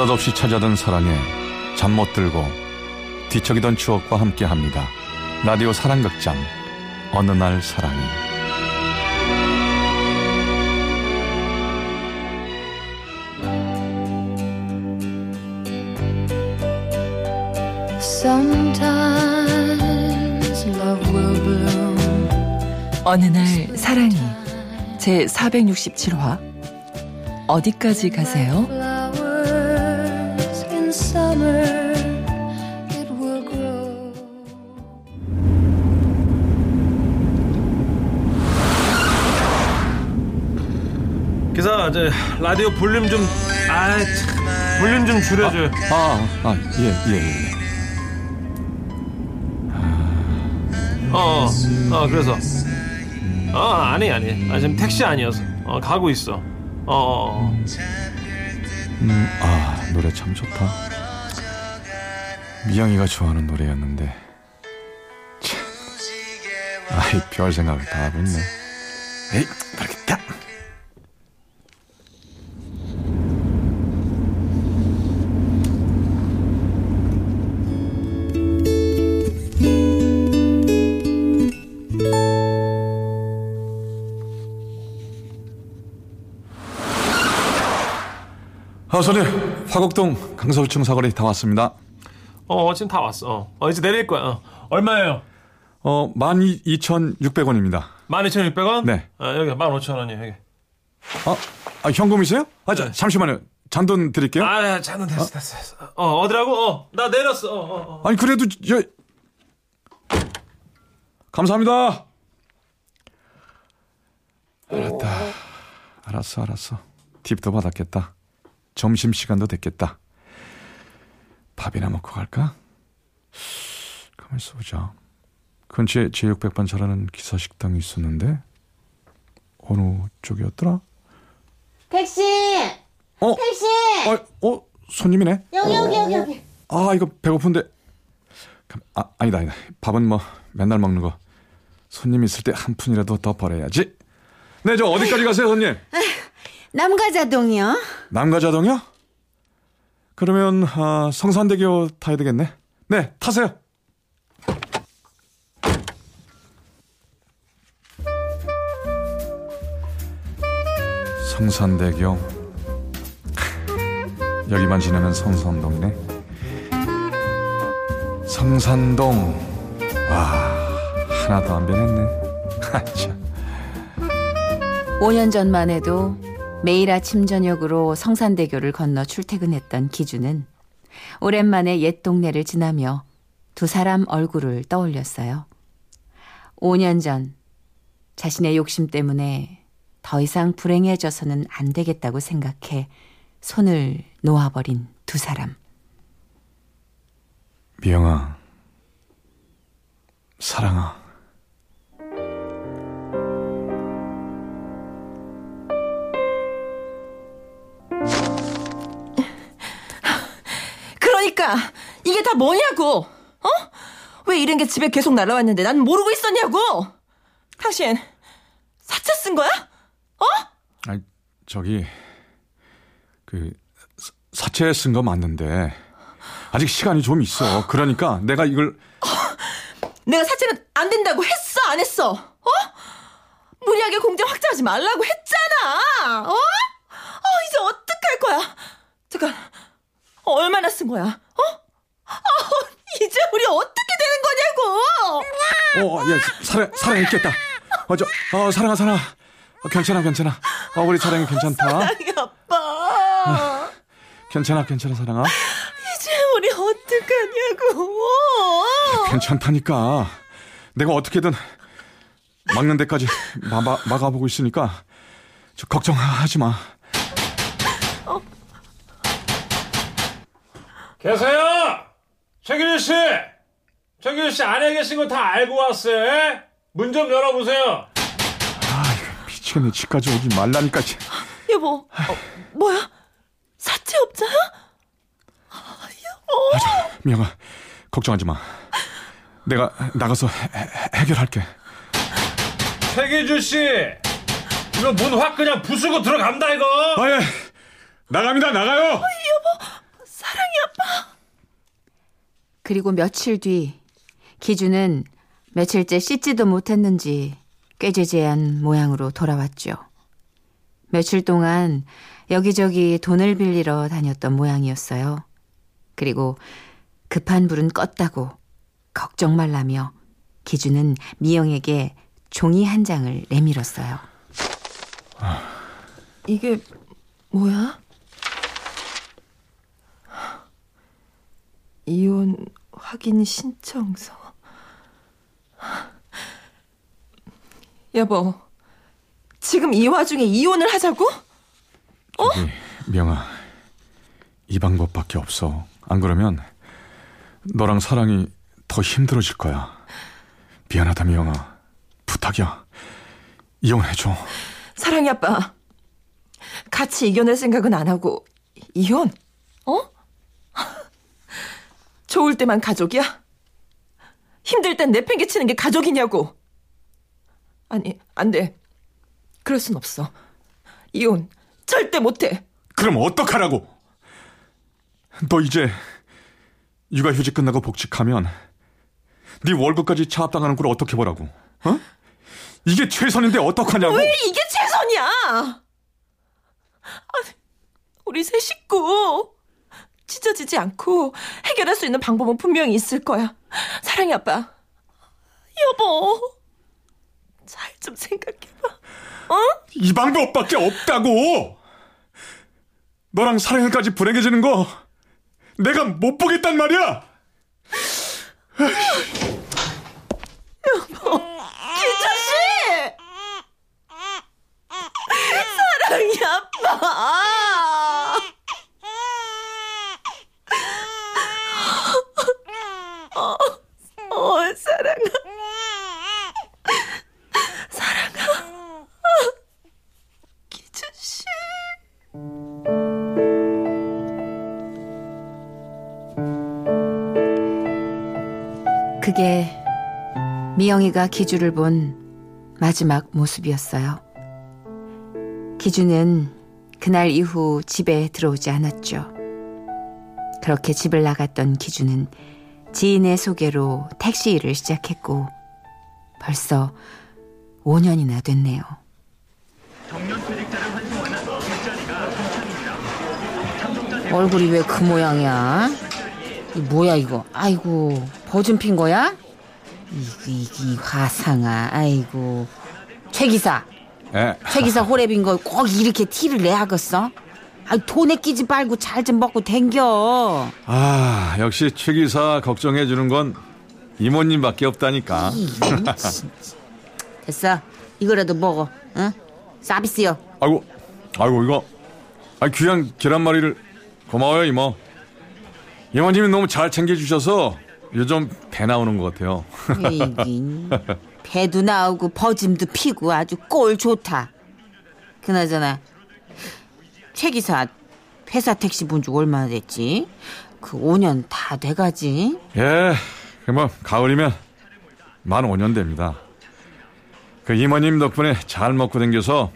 느닷없이 찾아든 사랑에 잠 못 들고 뒤척이던 추억과 함께 합니다. 라디오 사랑극장 어느 날 사랑이 Sometimes love will bloom. 어느 날 사랑이 제 467화 어디까지 가세요? 저 라디오 볼륨 좀 아, 참, 볼륨 좀 줄여줘요. 아, 아, 예, 예, 예. 어, 어, 그래서 어, 아니 아니. 아, 지금 택시 아니어서. 어, 가고 있어. 어, 어, 어. 음, 아, 노래 참 좋다. 미영이가 좋아하는 노래였는데. 참. 아이, 별 생각을 다 하고 있네. 에이, 모르겠다. 아, 손님, 화곡동 강서울층 사거리 다 왔습니다. 어, 지금 다 왔어. 어, 어 이제 내릴 거야. 어. 얼마예요? 어, 12,600원입니다. 12,600원? 네. 아, 여기 15,000원이에요, 여기. 아, 아 현금이세요? 아, 자, 잠시만요. 잔돈 드릴게요. 아, 잔은 됐어, 됐어, 됐어. 어, 어디라고? 어, 나 내렸어. 어, 어, 어. 아니 그래도 저 감사합니다. 알았다. 알았어, 알았어. 팁도 받았겠다. 점심 시간도 됐겠다. 밥이나 먹고 갈까? 가만 있어 보자. 근처에 제600번 잘하는 기사 식당이 있었는데 어느 쪽이었더라? 택시! 어, 택시! 어, 어, 손님이네. 여기, 여기, 여기, 여기. 아 이거 배고픈데 감- 아 아니다 아니다 밥은 뭐 맨날 먹는 거 손님 있을 때 한 푼이라도 더 벌어야지 네 저 어디까지 가세요 손님 남가자동이요? 남가자동이요? 그러면 아, 성산대교 타야 되겠네. 네 타세요. 성산대교. 여기만 지나면 성산동이네. 성산동. 와 하나도 안 변했네. 아, 참. 5년 전만 해도 매일 아침 저녁으로 성산대교를 건너 출퇴근했던 기주는 오랜만에 옛 동네를 지나며 두 사람 얼굴을 떠올렸어요. 5년 전 자신의 욕심 때문에 더 이상 불행해져서는 안 되겠다고 생각해 손을 놓아버린 두 사람. 미영아 사랑아 이게 다 뭐냐고? 어? 왜 이런 게 집에 계속 날라왔는데 난 모르고 있었냐고? 당신 사채 쓴 거야? 어? 아니 저기 그 사- 사채 쓴 거 맞는데 아직 시간이 좀 있어 그러니까 내가 이걸 내가 사채는 안 된다고 했어 안 했어? 어? 무리하게 공제 확장하지 말라고 했잖아. 어? 어 이제 어떡할 거야? 잠깐 얼마나 쓴 거야? 어? 어, 이제 우리 어떻게 되는 거냐고? 어, 예, 사랑, 사랑 있겠다. 어, 저, 어, 사랑아, 사랑아. 어, 괜찮아, 괜찮아. 어, 우리 사랑이 괜찮다. 사랑이 아빠. 괜찮아, 괜찮아, 사랑아. 이제 우리 어떡하냐고. 괜찮다니까. 내가 어떻게든 막는 데까지 마, 마, 막아보고 있으니까 저 걱정하지 마. 계세요? 최규준 씨! 최규준 씨 안에 계신 거 다 알고 왔어요? 문 좀 열어보세요. 아, 이거 미치겠네. 집까지 오지 말라니까. 참. 여보, 어, 뭐야? 사채업자야? 미영아, 걱정하지 마. 내가 나가서 해, 해- 해결할게. 최규준 씨! 이거 문 확 그냥 부수고 들어간다, 이거! 아, 예. 나갑니다, 나가요. 그리고 며칠 뒤 기주는 며칠째 씻지도 못했는지 꾀죄죄한 모양으로 돌아왔죠. 며칠 동안 여기저기 돈을 빌리러 다녔던 모양이었어요. 그리고 급한 불은 껐다고 걱정 말라며 기주는 미영에게 종이 한 장을 내밀었어요. 이게 뭐야? 이혼 확인 신청서. 여보, 지금 이 와중에 이혼을 하자고? 저기, 미영아, 이 방법밖에 없어. 안 그러면 너랑 사랑이 더 힘들어질 거야. 미안하다, 미영아. 부탁이야. 이혼해줘. 사랑이 아빠, 같이 이겨낼 생각은 안 하고 이혼? 어? 좋을 때만 가족이야? 힘들 땐 내팽개치는 게 가족이냐고? 아니, 안 돼. 그럴 순 없어. 이혼 절대 못해. 그럼 어떡하라고? 너 이제 육아휴직 끝나고 복직하면 네 월급까지 차압당하는 걸 어떻게 보라고? 어? 이게 최선인데 어떡하냐고? 왜 이게 최선이야? 아니, 우리 새 식구 찢어지지 않고 해결할 수 있는 방법은 분명히 있을 거야. 사랑이 아빠, 여보, 잘 좀 생각해봐. 어? 이 방법밖에 없다고! 너랑 사랑을까지 불행해지는 거 내가 못 보겠단 말이야! 미영이가 기주를 본 마지막 모습이었어요. 기주는 그날 이후 집에 들어오지 않았죠. 그렇게 집을 나갔던 기주는 지인의 소개로 택시 일을 시작했고 벌써 5년이나 됐네요. 얼굴이 왜 그 모양이야? 이 뭐야 이거? 아이고 버즘 핀 거야? 이, 이, 이 화상아 아이고 최 기사 에, 최 기사 호랩인 거 꼭 이렇게 티를 내야겠어? 아 돈에 끼지 말고 잘 좀 먹고 댕겨. 아, 역시 최 기사 걱정해 주는 건 이모님밖에 없다니까. 됐어. 이거라도 먹어. 응? 서비스요. 아이고, 아이고, 이거. 아, 귀한 계란말이를 고마워요, 이모. 이모님이 너무 잘 챙겨주셔서 요즘 배 나오는 것 같아요. 이긴 배도 나오고 버짐도 피고 아주 꼴 좋다. 그나저나 최 기사 회사 택시 본 지 얼마나 됐지? 그 5년 다 돼가지. 예, 그 뭐, 가을이면 만 5년 됩니다. 그 이모님 덕분에 잘 먹고 댕겨서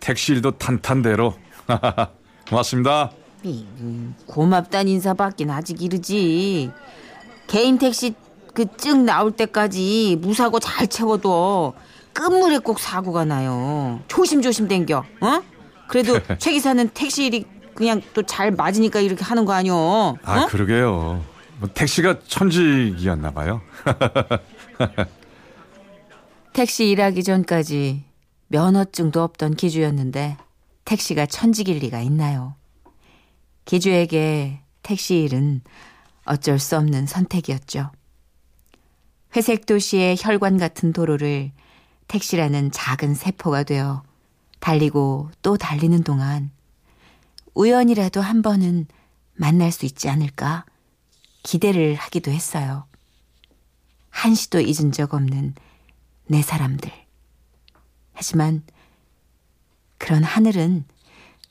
택시 일도 탄탄대로. 고맙습니다. 고맙단 인사받긴 아직 이르지. 개인 택시 그 증 나올 때까지 무사고 잘 채워둬. 끝물에 꼭 사고가 나요. 조심조심 댕겨. 어? 그래도 최 기사는 택시 일이 그냥 또 잘 맞으니까 이렇게 하는 거 아니오? 어? 아, 그러게요. 뭐 택시가 천직이었나 봐요. 택시 일하기 전까지 면허증도 없던 기주였는데 택시가 천직일 리가 있나요? 기주에게 택시 일은 어쩔 수 없는 선택이었죠. 회색 도시의 혈관 같은 도로를 택시라는 작은 세포가 되어 달리고 또 달리는 동안 우연이라도 한 번은 만날 수 있지 않을까 기대를 하기도 했어요. 한시도 잊은 적 없는 내 사람들. 하지만 그런 하늘은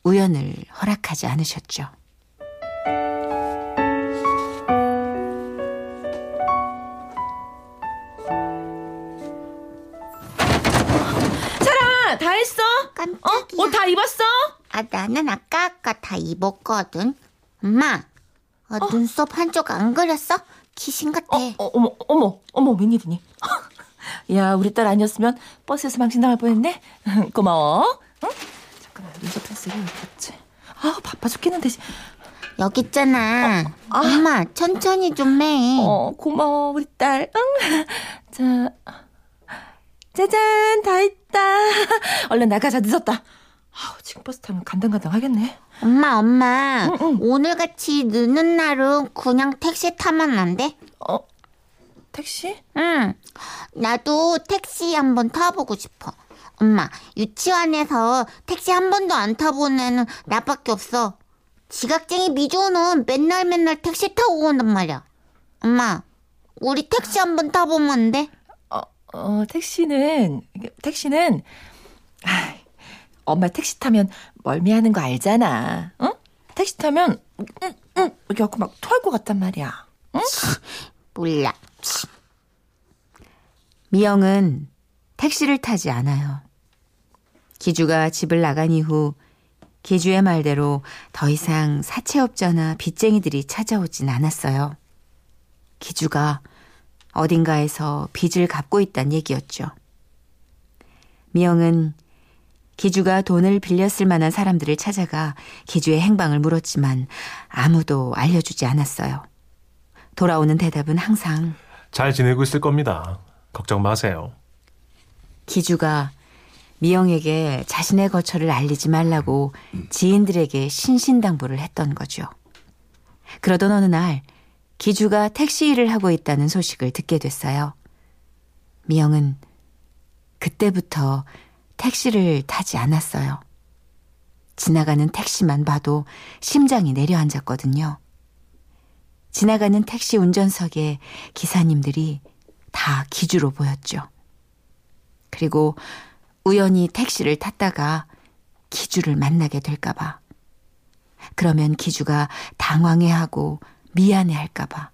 우연을 허락하지 않으셨죠. 나는 아까 아까 다 입었거든. 엄마, 아, 눈썹 한쪽 안 그렸어? 귀신 같아. 어, 어, 어 머, 어머, 어머, 웬일이니? 야, 우리 딸 아니었으면 버스에서 망신 당할 뻔했네. 고마워. 응? 잠깐만, 눈썹 펜슬이 어디 갔지? 아, 바빠 죽겠는데. 여기 있잖아. 엄마, 천천히 좀 해. 어, 고마워, 우리 딸. 응? 자, 짜잔, 다 했다. 얼른 나가자, 늦었다. 아우, 지금 버스 타면 간당간당 하겠네. 엄마, 엄마. 응, 응. 오늘 같이 늦는 날은 그냥 택시 타면 안 돼? 어, 택시? 응. 나도 택시 한번 타보고 싶어. 엄마, 유치원에서 택시 한 번도 안 타본 애는 나밖에 없어. 지각쟁이 미조는 맨날 맨날 택시 타고 온단 말이야. 엄마, 우리 택시 한 번 타보면 안 돼? 어, 어, 택시는, 택시는, 아, 엄마 택시 타면 멀미하는 거 알잖아. 응? 택시 타면, 응, 응, 이렇게 하고 막 토할 것 같단 말이야. 몰라. 미영은 택시를 타지 않아요. 기주가 집을 나간 이후 기주의 말대로 더 이상 사채업자나 빚쟁이들이 찾아오진 않았어요. 기주가 어딘가에서 빚을 갚고 있다는 얘기였죠. 미영은 기주가 돈을 빌렸을 만한 사람들을 찾아가 기주의 행방을 물었지만 아무도 알려주지 않았어요. 돌아오는 대답은 항상 잘 지내고 있을 겁니다. 걱정 마세요. 기주가 미영에게 자신의 거처를 알리지 말라고 지인들에게 신신당부를 했던 거죠. 그러던 어느 날 기주가 택시 일을 하고 있다는 소식을 듣게 됐어요. 미영은 그때부터 택시를 타지 않았어요. 지나가는 택시만 봐도 심장이 내려앉았거든요. 지나가는 택시 운전석에 기사님들이 다 기주로 보였죠. 그리고 우연히 택시를 탔다가 기주를 만나게 될까봐. 그러면 기주가 당황해하고 미안해할까봐.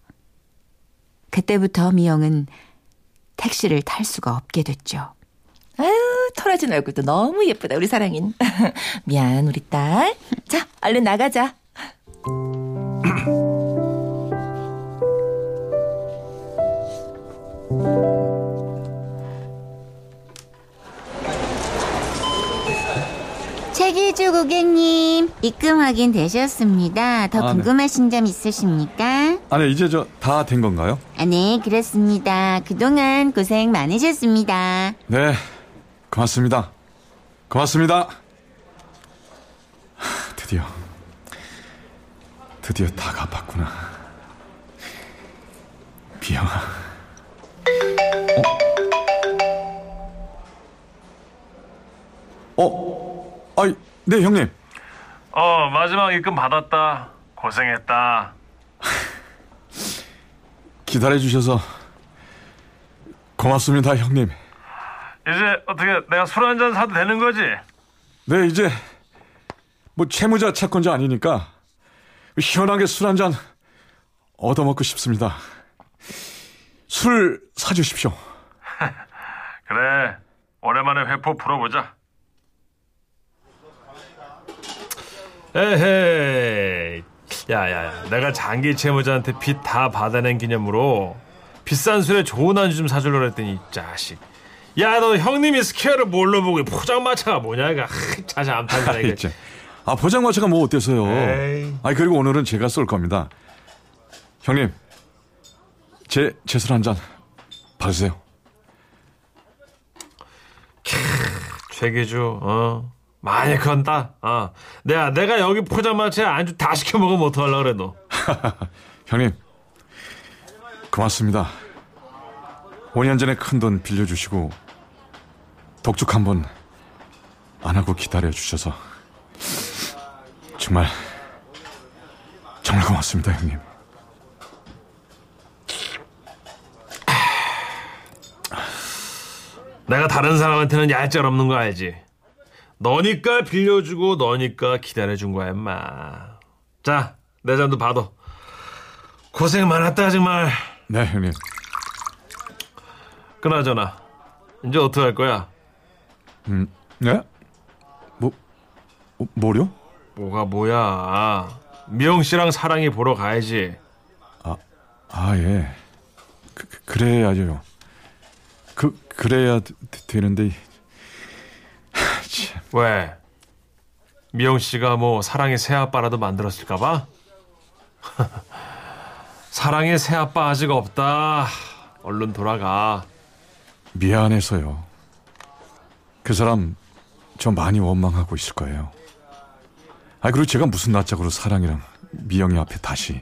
그때부터 미영은 택시를 탈 수가 없게 됐죠. 털어진 얼굴도 너무 예쁘다, 우리 사랑인. 미안, 우리 딸. 자, 얼른 나가자. 최기주 고객님, 입금 확인 되셨습니다. 더 아, 네. 궁금하신 점 있으십니까? 아니 이제 저 다 된 건가요? 아, 네, 그렇습니다. 그동안 고생 많으셨습니다. 네, 고맙습니다. 고맙습니다. 하, 드디어, 드디어 다 갚았구나. 비영아. 어? 어? 아이, 네 형님. 어, 마지막 입금 받았다. 고생했다. 기다려 주셔서 고맙습니다, 형님. 이제 어떻게 내가 술 한 잔 사도 되는 거지? 네, 이제 뭐 채무자 채권자 아니니까 시원하게 술 한 잔 얻어먹고 싶습니다. 술 사주십시오. 그래. 오랜만에 회포 풀어보자. 에헤이. 야야야. 내가 장기 채무자한테 빚 다 받아낸 기념으로 비싼 술에 좋은 안주 좀 사주려고 그랬더니 이 자식. 야 너 형님이 스케일을 뭘로 보고 포장마차가 뭐냐 이거 하, 자자 암탈이다 이거. 있죠. 아 포장마차가 뭐 어때서요? 아 그리고 오늘은 제가 쏠 겁니다. 형님, 제 제술 한 잔 받으세요. 최기주 어 많이 건다 어 내가 내가 여기 포장마차에 안주 다 시켜 먹으면 어떡하려 그래 너 형님, 고맙습니다. 5년 전에 큰 돈 빌려주시고 독촉 한번 안 하고 기다려 주셔서 정말 정말 고맙습니다, 형님. 내가 다른 사람한테는 얄짤 없는 거 알지? 너니까 빌려주고 너니까 기다려준 거야 임마. 자 내 잔도 받아. 고생 많았다 정말. 네, 형님. 그나저나 이제 어떻게 할 거야 네? 뭐, 뭐 뭐요? 뭐가 뭐야 미영 씨랑 사랑이 보러 가야지. 아, 예. 그, 그- 그래야죠. 그, 그래야 되, 되는데. 왜? 미영 씨가 뭐 사랑의 새 아빠라도 만들었을까봐? 사랑의 새 아빠 아직 없다. 얼른 돌아가. 미안해서요. 그 사람 저 많이 원망하고 있을 거예요. 아 그리고 제가 무슨 낯짝으로 사랑이랑 미영이 앞에 다시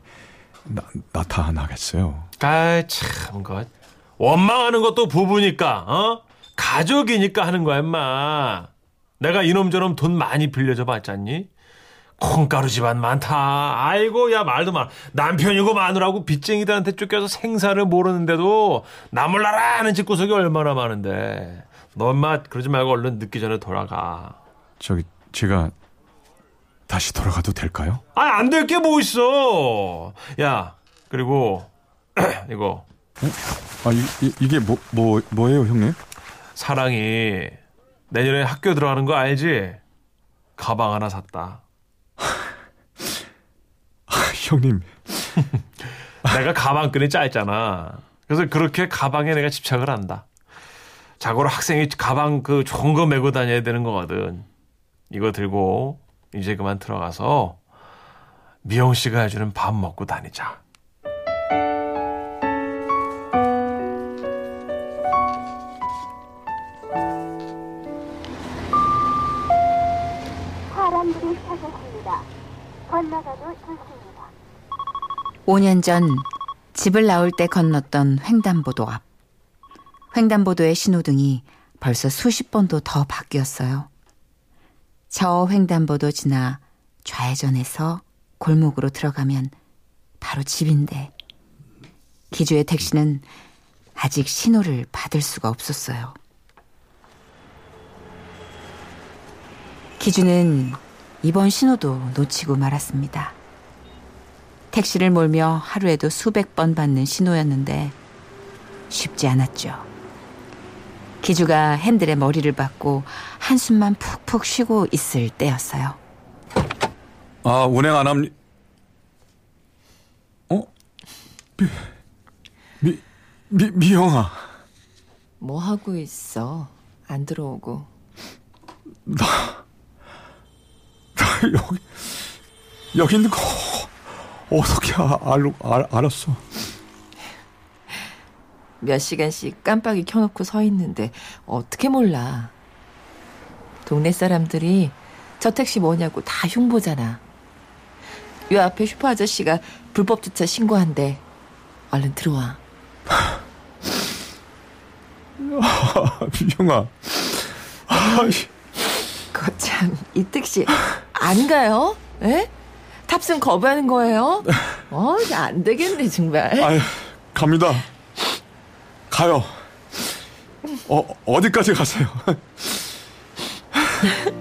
나, 나타나겠어요. 아이 참 것. 원망하는 것도 부부니까 어? 가족이니까 하는 거야 임마. 내가 이놈저놈 돈 많이 빌려줘 봤잖니? 콩가루 집안 많다. 아이고 야 말도 마. 남편이고 마누라고 빚쟁이들한테 쫓겨서 생사를 모르는데도 나 몰라라 하는 집구석이 얼마나 많은데. 너 엄마 그러지 말고 얼른 늦기 전에 돌아가. 저기 제가 다시 돌아가도 될까요? 아 안 될 게 뭐 있어. 야 그리고 이거 아 이, 이, 게 뭐, 뭐, 뭐예요 형님? 사랑이 내년에 학교 들어가는 거 알지? 가방 하나 샀다. 아, 형님 내가 가방끈이 짧잖아. 그래서 그렇게 가방에 내가 집착을 한다. 자고로 학생이 가방 그 좋은 거 메고 다녀야 되는 거거든. 이거 들고 이제 그만 들어가서 미영 씨가 해주는 밥 먹고 다니자. 사람들이 찾았습니다. 건너가도 좋습니다. 5년 전 집을 나올 때 건넜던 횡단보도 앞. 횡단보도의 신호등이 벌써 수십 번도 더 바뀌었어요. 저 횡단보도 지나 좌회전해서 골목으로 들어가면 바로 집인데 기주의 택시는 아직 신호를 받을 수가 없었어요. 기주는 이번 신호도 놓치고 말았습니다. 택시를 몰며 하루에도 수백 번 받는 신호였는데 쉽지 않았죠. 기주가 핸들에 머리를 박고 한숨만 푹푹 쉬고 있을 때였어요. 아 운행 안 합니? 어? 미, 미, 미, 미영아 뭐 하고 있어? 안 들어오고. 나 여기 여기 있는 거 어떻게 아- 알, 알, 알았어? 몇 시간씩 깜빡이 켜놓고 서 있는데 어떻게 몰라. 동네 사람들이 저 택시 뭐냐고 다 흉보잖아. 요 앞에 슈퍼 아저씨가 불법 주차 신고한대. 얼른 들어와. 아이, 거참 이 택시 안 가요? 에? 탑승 거부하는 거예요? 어, 이제 안 되겠네 정말. 아이 갑니다 어, 가요 어 어디까지 가세요?